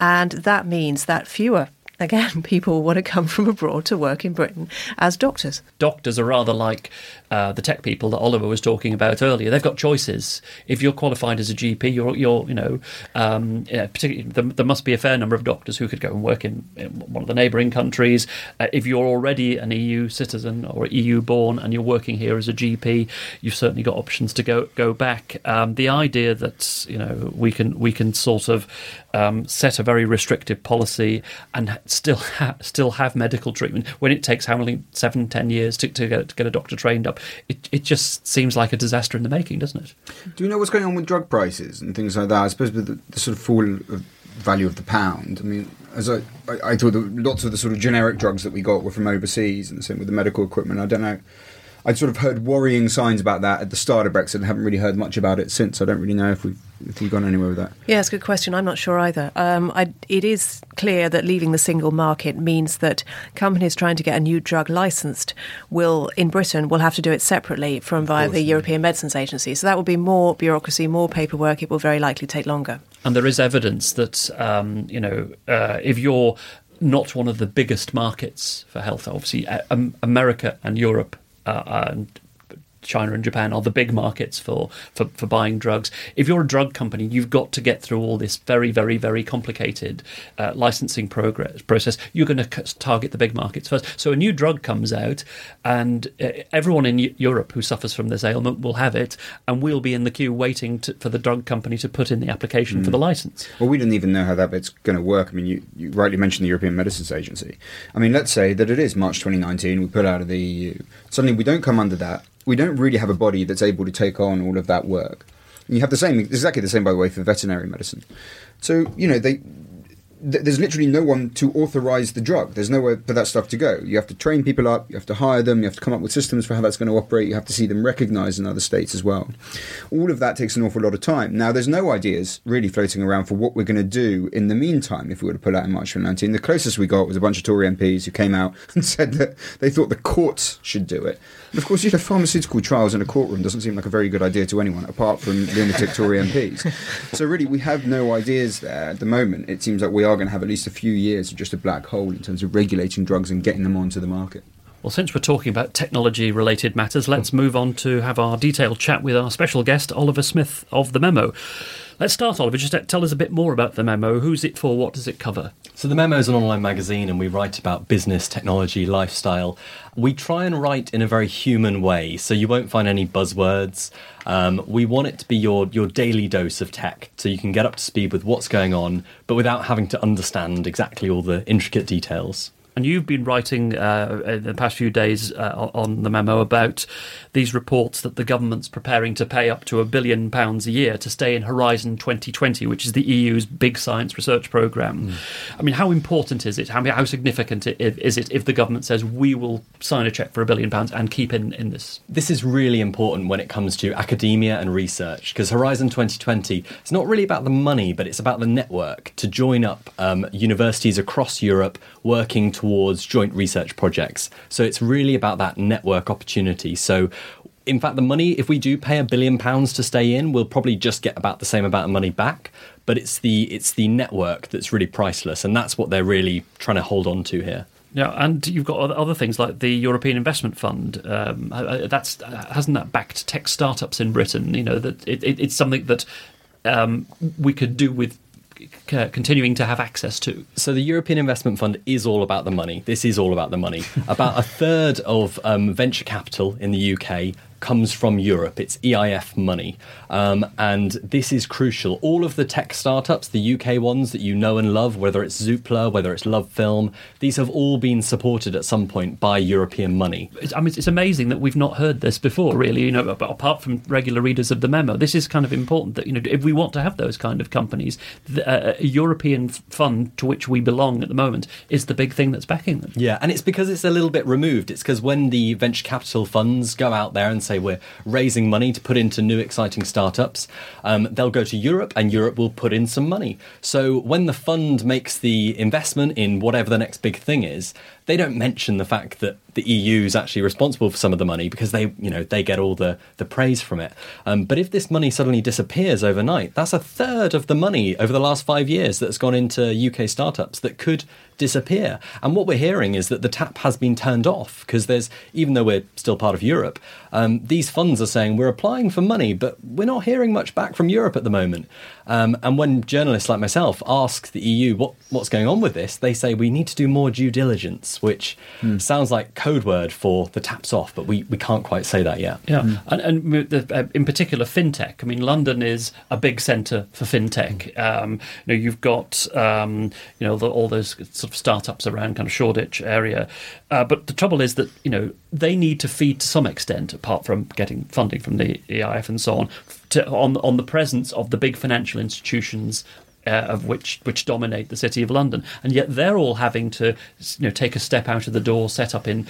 And that means that fewer again, people want to come from abroad to work in Britain as doctors. Doctors are rather like uh, the tech people that Oliver was talking about earlier. They've got choices. If you're qualified as a GP, you're, you're you know, um, yeah, particularly there, there, must be a fair number of doctors who could go and work in, in one of the neighbouring countries. Uh, if you're already an EU citizen or EU born and you're working here as a GP, you've certainly got options to go go back. Um, the idea that you know we can we can sort of um, set a very restrictive policy and still ha- still have medical treatment when it takes how many seven ten years to, to, get, to get a doctor trained up it, it just seems like a disaster in the making doesn't it? Do you know what's going on with drug prices and things like that? I suppose with the, the sort of fall of value of the pound I mean as I, I, I thought lots of the sort of generic drugs that we got were from overseas and the same with the medical equipment. I don't know I'd sort of heard worrying signs about that at the start of Brexit and haven't really heard much about it since. I don't really know if we've, if we've gone anywhere with that. Yeah, it's a good question. I'm not sure either. Um, I, it is clear that leaving the single market means that companies trying to get a new drug licensed will, in Britain, will have to do it separately from via course, the yeah. European Medicines Agency. So that will be more bureaucracy, more paperwork. It will very likely take longer. And there is evidence that, um, you know, uh, if you're not one of the biggest markets for health, obviously, uh, um, America and Europe uh, and China and Japan are the big markets for, for, for buying drugs. If you're a drug company, you've got to get through all this very, very, very complicated uh, licensing progress, process. You're going to target the big markets first. So a new drug comes out, and uh, everyone in Europe who suffers from this ailment will have it, and we'll be in the queue waiting to, for the drug company to put in the application mm. for the hmm. license. Well, we didn't even know how that bit's going to work. I mean, you, you rightly mentioned the European Medicines Agency. I mean, let's say that it is March 2019, we put out of the EU. Suddenly, we don't come under that we don't really have a body that's able to take on all of that work. And you have the same, exactly the same, by the way, for veterinary medicine. So you know they there's literally no one to authorize the drug. There's nowhere for that stuff to go. You have to train people up, you have to hire them, you have to come up with systems for how that's going to operate, you have to see them recognized in other states as well. All of that takes an awful lot of time. Now, there's no ideas really floating around for what we're going to do in the meantime if we were to pull out in March 2019. The closest we got was a bunch of Tory MPs who came out and said that they thought the courts should do it. And of course, you know, pharmaceutical trials in a courtroom doesn't seem like a very good idea to anyone, apart from lunatic Tory MPs. So really, we have no ideas there at the moment. It seems like we are going to have at least a few years of just a black hole in terms of regulating drugs and getting them onto the market. Well, since we're talking about technology related matters, let's move on to have our detailed chat with our special guest, Oliver Smith of The Memo. Let's start, Oliver. Just tell us a bit more about The Memo. Who's it for? What does it cover? So, The Memo is an online magazine and we write about business, technology, lifestyle. We try and write in a very human way, so you won't find any buzzwords. Um, we want it to be your, your daily dose of tech, so you can get up to speed with what's going on, but without having to understand exactly all the intricate details. And you've been writing uh, in the past few days uh, on the memo about these reports that the government's preparing to pay up to a billion pounds a year to stay in Horizon 2020, which is the EU's big science research programme. Mm. I mean, how important is it? How, how significant is it if the government says we will sign a cheque for a billion pounds and keep in, in this? This is really important when it comes to academia and research because Horizon 2020 is not really about the money, but it's about the network to join up um, universities across Europe working towards joint research projects. So it's really about that network opportunity. So in fact, the money, if we do pay a billion pounds to stay in, we'll probably just get about the same amount of money back. But it's the it's the network that's really priceless, and that's what they're really trying to hold on to here. Yeah, and you've got other things like the European Investment Fund. Um, that's hasn't that backed tech startups in Britain? You know that it, it, it's something that um, we could do with continuing to have access to. So the European Investment Fund is all about the money. This is all about the money. about a third of um, venture capital in the UK comes from Europe. It's EIF money. Um, and this is crucial. All of the tech startups, the UK ones that you know and love, whether it's Zoopla, whether it's LoveFilm, these have all been supported at some point by European money. It's, I mean, it's amazing that we've not heard this before, really, you know, apart from regular readers of the memo. This is kind of important that, you know, if we want to have those kind of companies, uh, European fund to which we belong at the moment is the big thing that's backing them. Yeah, and it's because it's a little bit removed. It's because when the venture capital funds go out there and say, we're raising money to put into new exciting startups, um, they'll go to Europe and Europe will put in some money. So when the fund makes the investment in whatever the next big thing is, they don't mention the fact that the EU is actually responsible for some of the money because they, you know, they get all the, the praise from it. Um, but if this money suddenly disappears overnight, that's a third of the money over the last five years that's gone into UK startups that could disappear. And what we're hearing is that the tap has been turned off because there's, even though we're still part of Europe, um, these funds are saying we're applying for money, but we're not hearing much back from Europe at the moment. Um, and when journalists like myself ask the EU what, what's going on with this, they say we need to do more due diligence, which mm. sounds like code word for the taps off, but we, we can't quite say that yet. Yeah, mm. and, and the, uh, in particular fintech. I mean, London is a big centre for fintech. Um, you know, you've got um, you know the, all those sort of startups around kind of Shoreditch area, uh, but the trouble is that you know they need to feed to some extent, apart from getting funding from the EIF and so on, to, on on the presence of the big financial institutions uh, of which which dominate the city of London, and yet they're all having to you know take a step out of the door, set up in.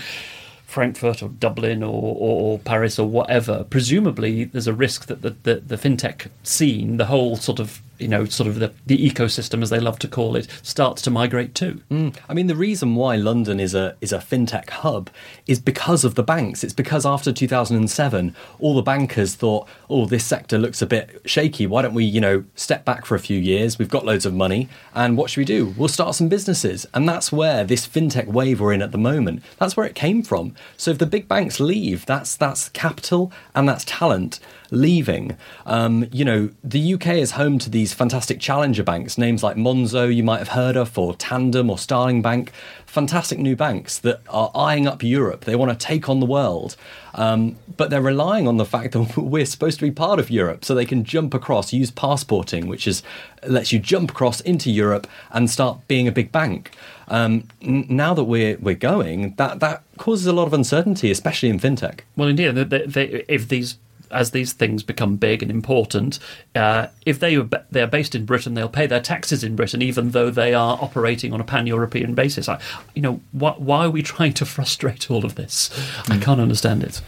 Frankfurt or Dublin or, or, or, Paris or whatever, presumably there's a risk that the, the, the, fintech scene, the whole sort of you know, sort of the, the ecosystem, as they love to call it, starts to migrate too. Mm. I mean, the reason why London is a is a fintech hub is because of the banks. It's because after 2007, all the bankers thought, "Oh, this sector looks a bit shaky. Why don't we, you know, step back for a few years? We've got loads of money, and what should we do? We'll start some businesses." And that's where this fintech wave we're in at the moment. That's where it came from. So if the big banks leave, that's that's capital and that's talent leaving. Um, you know, the UK is home to these fantastic challenger banks, names like Monzo, you might have heard of, or Tandem or Starling Bank. Fantastic new banks that are eyeing up Europe. They want to take on the world. Um, but they're relying on the fact that we're supposed to be part of Europe so they can jump across, use passporting, which is lets you jump across into Europe and start being a big bank. Um, n- now that we're we're going, that that causes a lot of uncertainty, especially in fintech. Well, indeed, they, they, if these as these things become big and important, uh, if they are, they are based in Britain, they'll pay their taxes in Britain, even though they are operating on a pan-European basis. I, you know, wh- why are we trying to frustrate all of this? I can't understand it.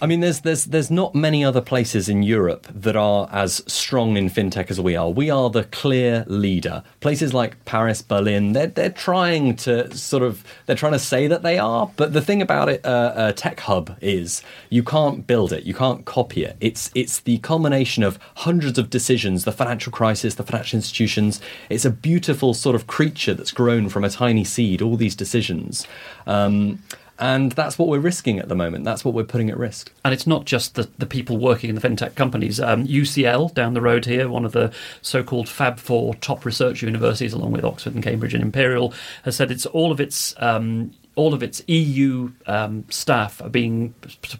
I mean, there's there's there's not many other places in Europe that are as strong in fintech as we are. We are the clear leader. Places like Paris, Berlin, they're they're trying to sort of they're trying to say that they are, but the thing about it, uh, a tech hub is you can't build it, you can't copy it. It's it's the culmination of hundreds of decisions, the financial crisis, the financial institutions. It's a beautiful sort of creature that's grown from a tiny seed. All these decisions. Um, And that's what we're risking at the moment. That's what we're putting at risk. And it's not just the, the people working in the fintech companies. Um, UCL down the road here, one of the so called Fab Four top research universities, along with Oxford and Cambridge and Imperial, has said it's all of its um, all of its EU um, staff are being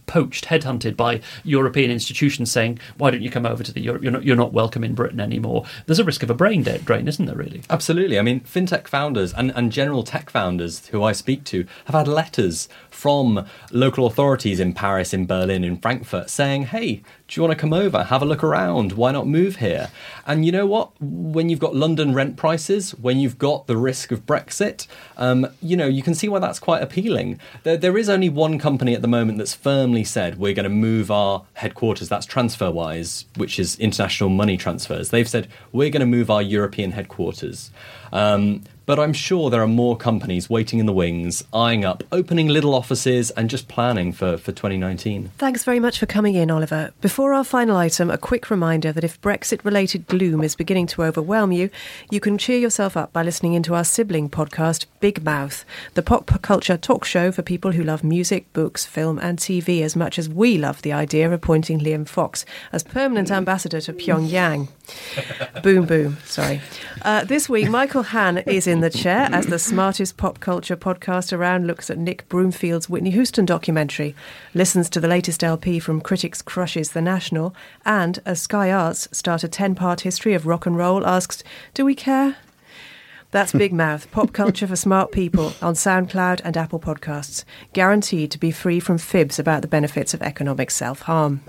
poached, headhunted by European institutions, saying, "Why don't you come over to the Europe? You're not, you're not welcome in Britain anymore." There's a risk of a brain drain, isn't there? Really? Absolutely. I mean, fintech founders and, and general tech founders who I speak to have had letters from local authorities in Paris, in Berlin, in Frankfurt saying, hey, do you want to come over, have a look around? Why not move here? And you know what? When you've got London rent prices, when you've got the risk of Brexit, um, you know, you can see why that's quite appealing. There, there is only one company at the moment that's firmly said we're going to move our headquarters, that's TransferWise, which is international money transfers. They've said we're going to move our European headquarters. Um, but I'm sure there are more companies waiting in the wings, eyeing up, opening little offices, and just planning for, for 2019. Thanks very much for coming in, Oliver. Before our final item, a quick reminder that if Brexit related gloom is beginning to overwhelm you, you can cheer yourself up by listening into our sibling podcast, Big Mouth, the pop culture talk show for people who love music, books, film, and TV as much as we love the idea of appointing Liam Fox as permanent ambassador to Pyongyang. boom, boom. Sorry. Uh, this week, Michael Hann is in the chair as the smartest pop culture podcast around looks at Nick Broomfield's Whitney Houston documentary, listens to the latest LP from Critics Crushes The National, and as Sky Arts start a 10 part history of rock and roll, asks, Do we care? That's Big Mouth, pop culture for smart people on SoundCloud and Apple Podcasts, guaranteed to be free from fibs about the benefits of economic self harm.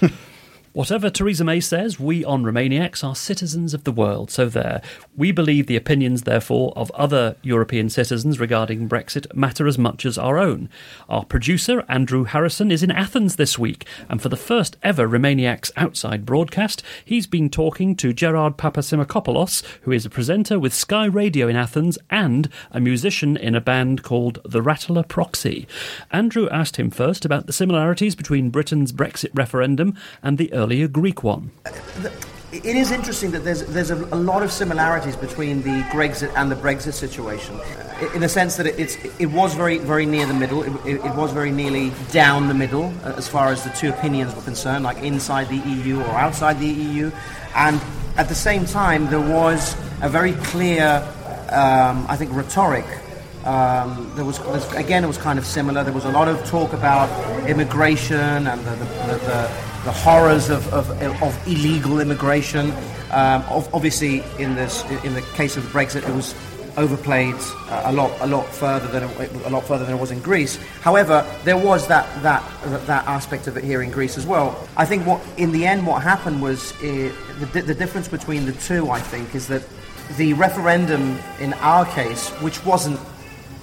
Whatever Theresa May says, we on Remainiacs are citizens of the world, so there. We believe the opinions, therefore, of other European citizens regarding Brexit matter as much as our own. Our producer, Andrew Harrison, is in Athens this week, and for the first ever Remainiacs outside broadcast, he's been talking to Gerard Papasimakopoulos, who is a presenter with Sky Radio in Athens and a musician in a band called the Rattler Proxy. Andrew asked him first about the similarities between Britain's Brexit referendum and the earlier Greek one. It is interesting that there's, there's a, a lot of similarities between the Grexit and the Brexit situation, in the sense that it's, it was very, very near the middle. It, it, it was very nearly down the middle uh, as far as the two opinions were concerned, like inside the EU or outside the EU. And at the same time, there was a very clear, um, I think, rhetoric um, there was again, it was kind of similar. There was a lot of talk about immigration and the, the, the, the horrors of, of, of, illegal immigration. Um, obviously, in this, in the case of Brexit, it was overplayed uh, a lot, a lot further than it, a lot further than it was in Greece. However, there was that that that aspect of it here in Greece as well. I think what in the end what happened was uh, the, the difference between the two. I think is that the referendum in our case, which wasn't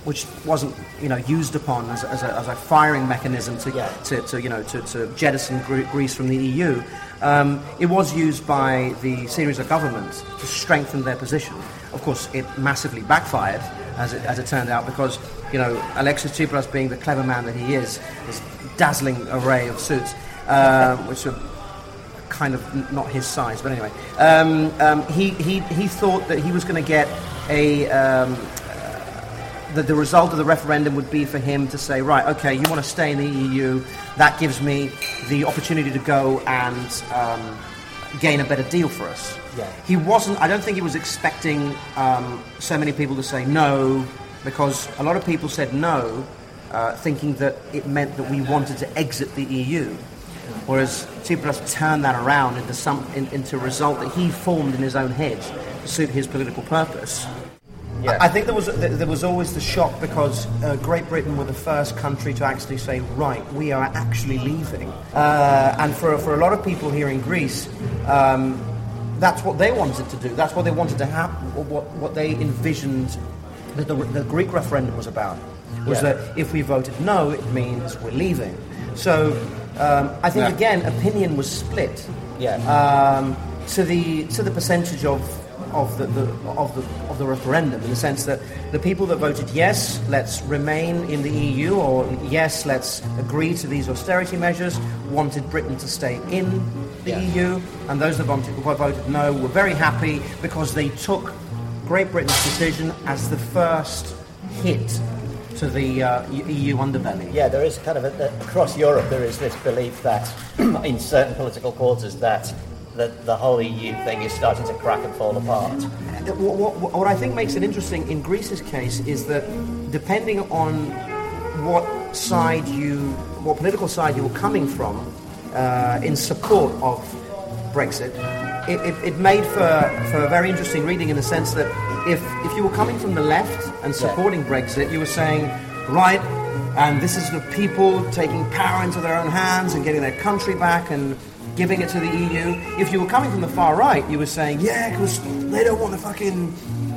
which wasn't you know used upon as, as, a, as a, firing mechanism to, yeah. to, to, you know to, to jettison Greece from the EU. Um, it was used by the Syriza government to strengthen their position. Of course, it massively backfired, as it, as it turned out, because you know Alexis Tsipras, being the clever man that he is, this dazzling array of suits, uh, which are kind of not his size, but anyway, um, um, he, he, he thought that he was going to get a, that the result of the referendum would be for him to say, right, okay, you want to stay in the EU, that gives me the opportunity to go and um, gain a better deal for us. Yeah. He wasn't, I don't think he was expecting um, so many people to say no, because a lot of people said no, uh, thinking that it meant that we wanted to exit the EU. Whereas Tsipras turned that around into, some, in, into a result that he formed in his own head to suit his political purpose. Yeah. I think there was there was always the shock because uh, Great Britain were the first country to actually say, right, we are actually leaving. Uh, and for for a lot of people here in Greece, um, that's what they wanted to do. That's what they wanted to happen. What what they envisioned that the, the Greek referendum was about was yeah. that if we voted no, it means we're leaving. So um, I think yeah. again, opinion was split. Yeah. Um, to the to the percentage of of the, the, of the of the referendum in the sense that the people that voted yes, let's remain in the EU, or yes, let's agree to these austerity measures, wanted Britain to stay in the yeah. EU, and those that voted, voted no were very happy because they took Great Britain's decision as the first hit to the uh, EU underbelly. Yeah, there is kind of a, across Europe there is this belief that in certain political quarters that that the whole EU thing is starting to crack and fall apart. What, what, what I think makes it interesting in Greece's case is that depending on what side you, what political side you were coming from uh, in support of Brexit, it, it, it, made for, for a very interesting reading in the sense that if, if you were coming from the left and supporting yeah. Brexit, you were saying, right, and this is the people taking power into their own hands and getting their country back and giving it to the EU. If you were coming from the far right, you were saying, yeah, because they don't want the fucking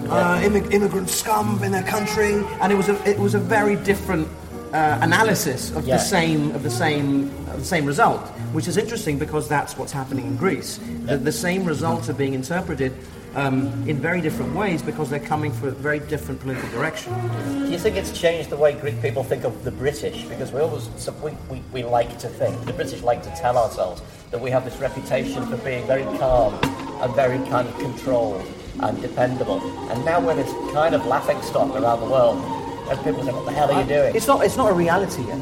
uh, immig- immigrant scum in their country, and it was a, it was a very different uh, analysis of yeah. the same of the same of the same result, which is interesting because that's what's happening in Greece. The, the same results are being interpreted um, in very different ways because they're coming from a very different political direction. Do you think it's changed the way Greek people think of the British? Because we always we, we, we like to think the British like to tell ourselves that we have this reputation for being very calm and very kind of controlled and dependable. And now we're this kind of laughing stock around the world and people say, "What the hell are you doing?" It's not. It's not a reality yet.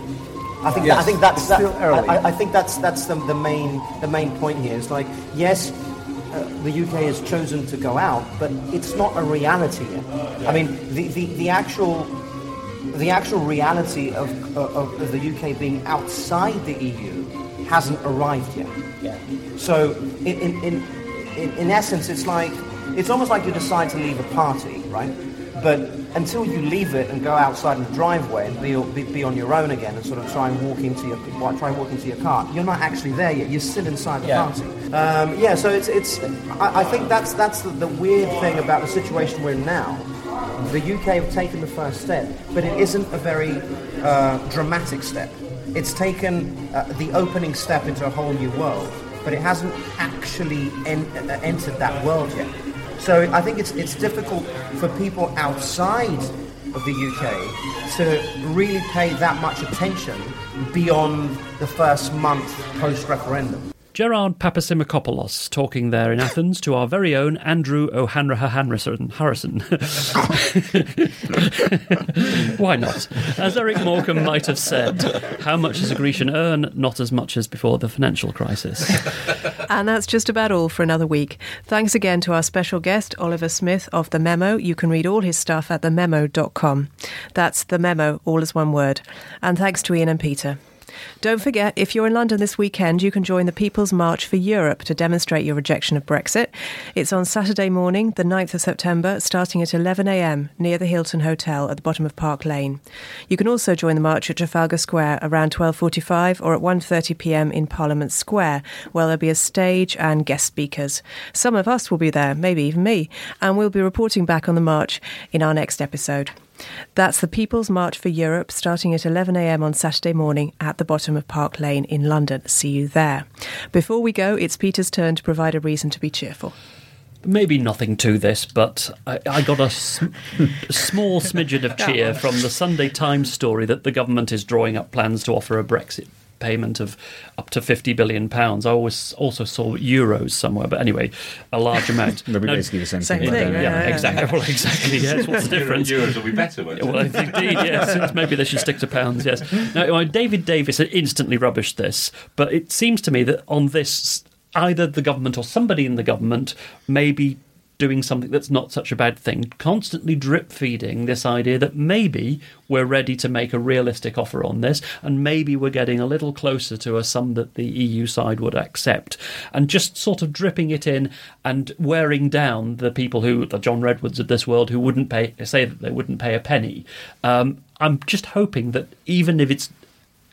I think. Yes, I think that's. That, I, I, think that's that's the, the main the main point here. It's like yes. Uh, the UK has chosen to go out, but it's not a reality yet. I mean, the, the, the actual the actual reality of, of, of, the UK being outside the EU hasn't arrived yet. Yeah. So, in, in, in, in essence, it's like it's almost like you decide to leave a party, right? But until you leave it and go outside in the driveway and be, be, be, on your own again and sort of try and walk into your try and walk into your car, you're not actually there yet. You're still inside the yeah. party. Um, yeah, so it's it's. I, I, think that's that's the, the weird thing about the situation we're in now. The UK have taken the first step, but it isn't a very uh, dramatic step. It's taken uh, the opening step into a whole new world, but it hasn't actually en- uh, entered that world yet. So I think it's, it's difficult for people outside of the UK to really pay that much attention beyond the first month post referendum. Gerard Papasimakopoulos talking there in Athens to our very own Andrew O'Hanrahan Harrison. Why not? As Eric Morecambe might have said, how much does a Grecian earn? Not as much as before the financial crisis. And that's just about all for another week. Thanks again to our special guest, Oliver Smith of The Memo. You can read all his stuff at thememo.com. That's The Memo, all as one word. And thanks to Ian and Peter. Don't forget, if you're in London this weekend, you can join the People's March for Europe to demonstrate your rejection of Brexit. It's on Saturday morning, the 9th of September, starting at 11am near the Hilton Hotel at the bottom of Park Lane. You can also join the march at Trafalgar Square around 12.45 or at 1.30pm in Parliament Square, where there'll be a stage and guest speakers. Some of us will be there, maybe even me, and we'll be reporting back on the march in our next episode. That's the People's March for Europe starting at 11am on Saturday morning at the bottom of Park Lane in London. See you there. Before we go, it's Peter's turn to provide a reason to be cheerful maybe nothing to this, but I, I got a sm- small smidgen of cheer from the Sunday Times story that the government is drawing up plans to offer a Brexit payment of up to 50 billion pounds. I always also saw euros somewhere, but anyway, a large amount. They'll be now, basically the same, same thing. thing yeah, yeah, yeah, exactly. Well, exactly. Yes. What's the difference? euros will be better. Won't well, indeed, yes. Maybe they should stick to pounds. Yes. Now, David Davis instantly rubbished this, but it seems to me that on this, either the government or somebody in the government may be doing something that's not such a bad thing, constantly drip feeding this idea that maybe we're ready to make a realistic offer on this, and maybe we're getting a little closer to a sum that the EU side would accept, and just sort of dripping it in and wearing down the people who, the John Redwoods of this world, who wouldn't pay, say that they wouldn't pay a penny. Um, I'm just hoping that even if it's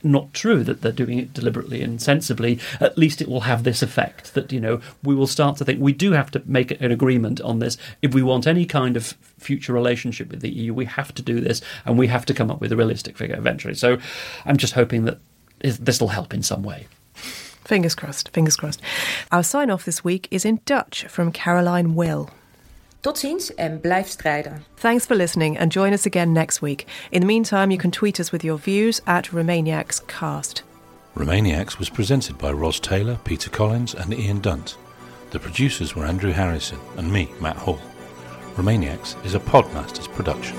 not true that they're doing it deliberately and sensibly, at least it will have this effect that, you know, we will start to think we do have to make an agreement on this. If we want any kind of future relationship with the EU, we have to do this and we have to come up with a realistic figure eventually. So I'm just hoping that this will help in some way. Fingers crossed, fingers crossed. Our sign off this week is in Dutch from Caroline Will. Tot ziens en blijf strijden. Thanks for listening and join us again next week. In the meantime, you can tweet us with your views at RemainiacsCast. Remainiacs was presented by Ros Taylor, Peter Collins, and Ian Dunt. The producers were Andrew Harrison and me, Matt Hall. Remainiacs is a Podmasters production.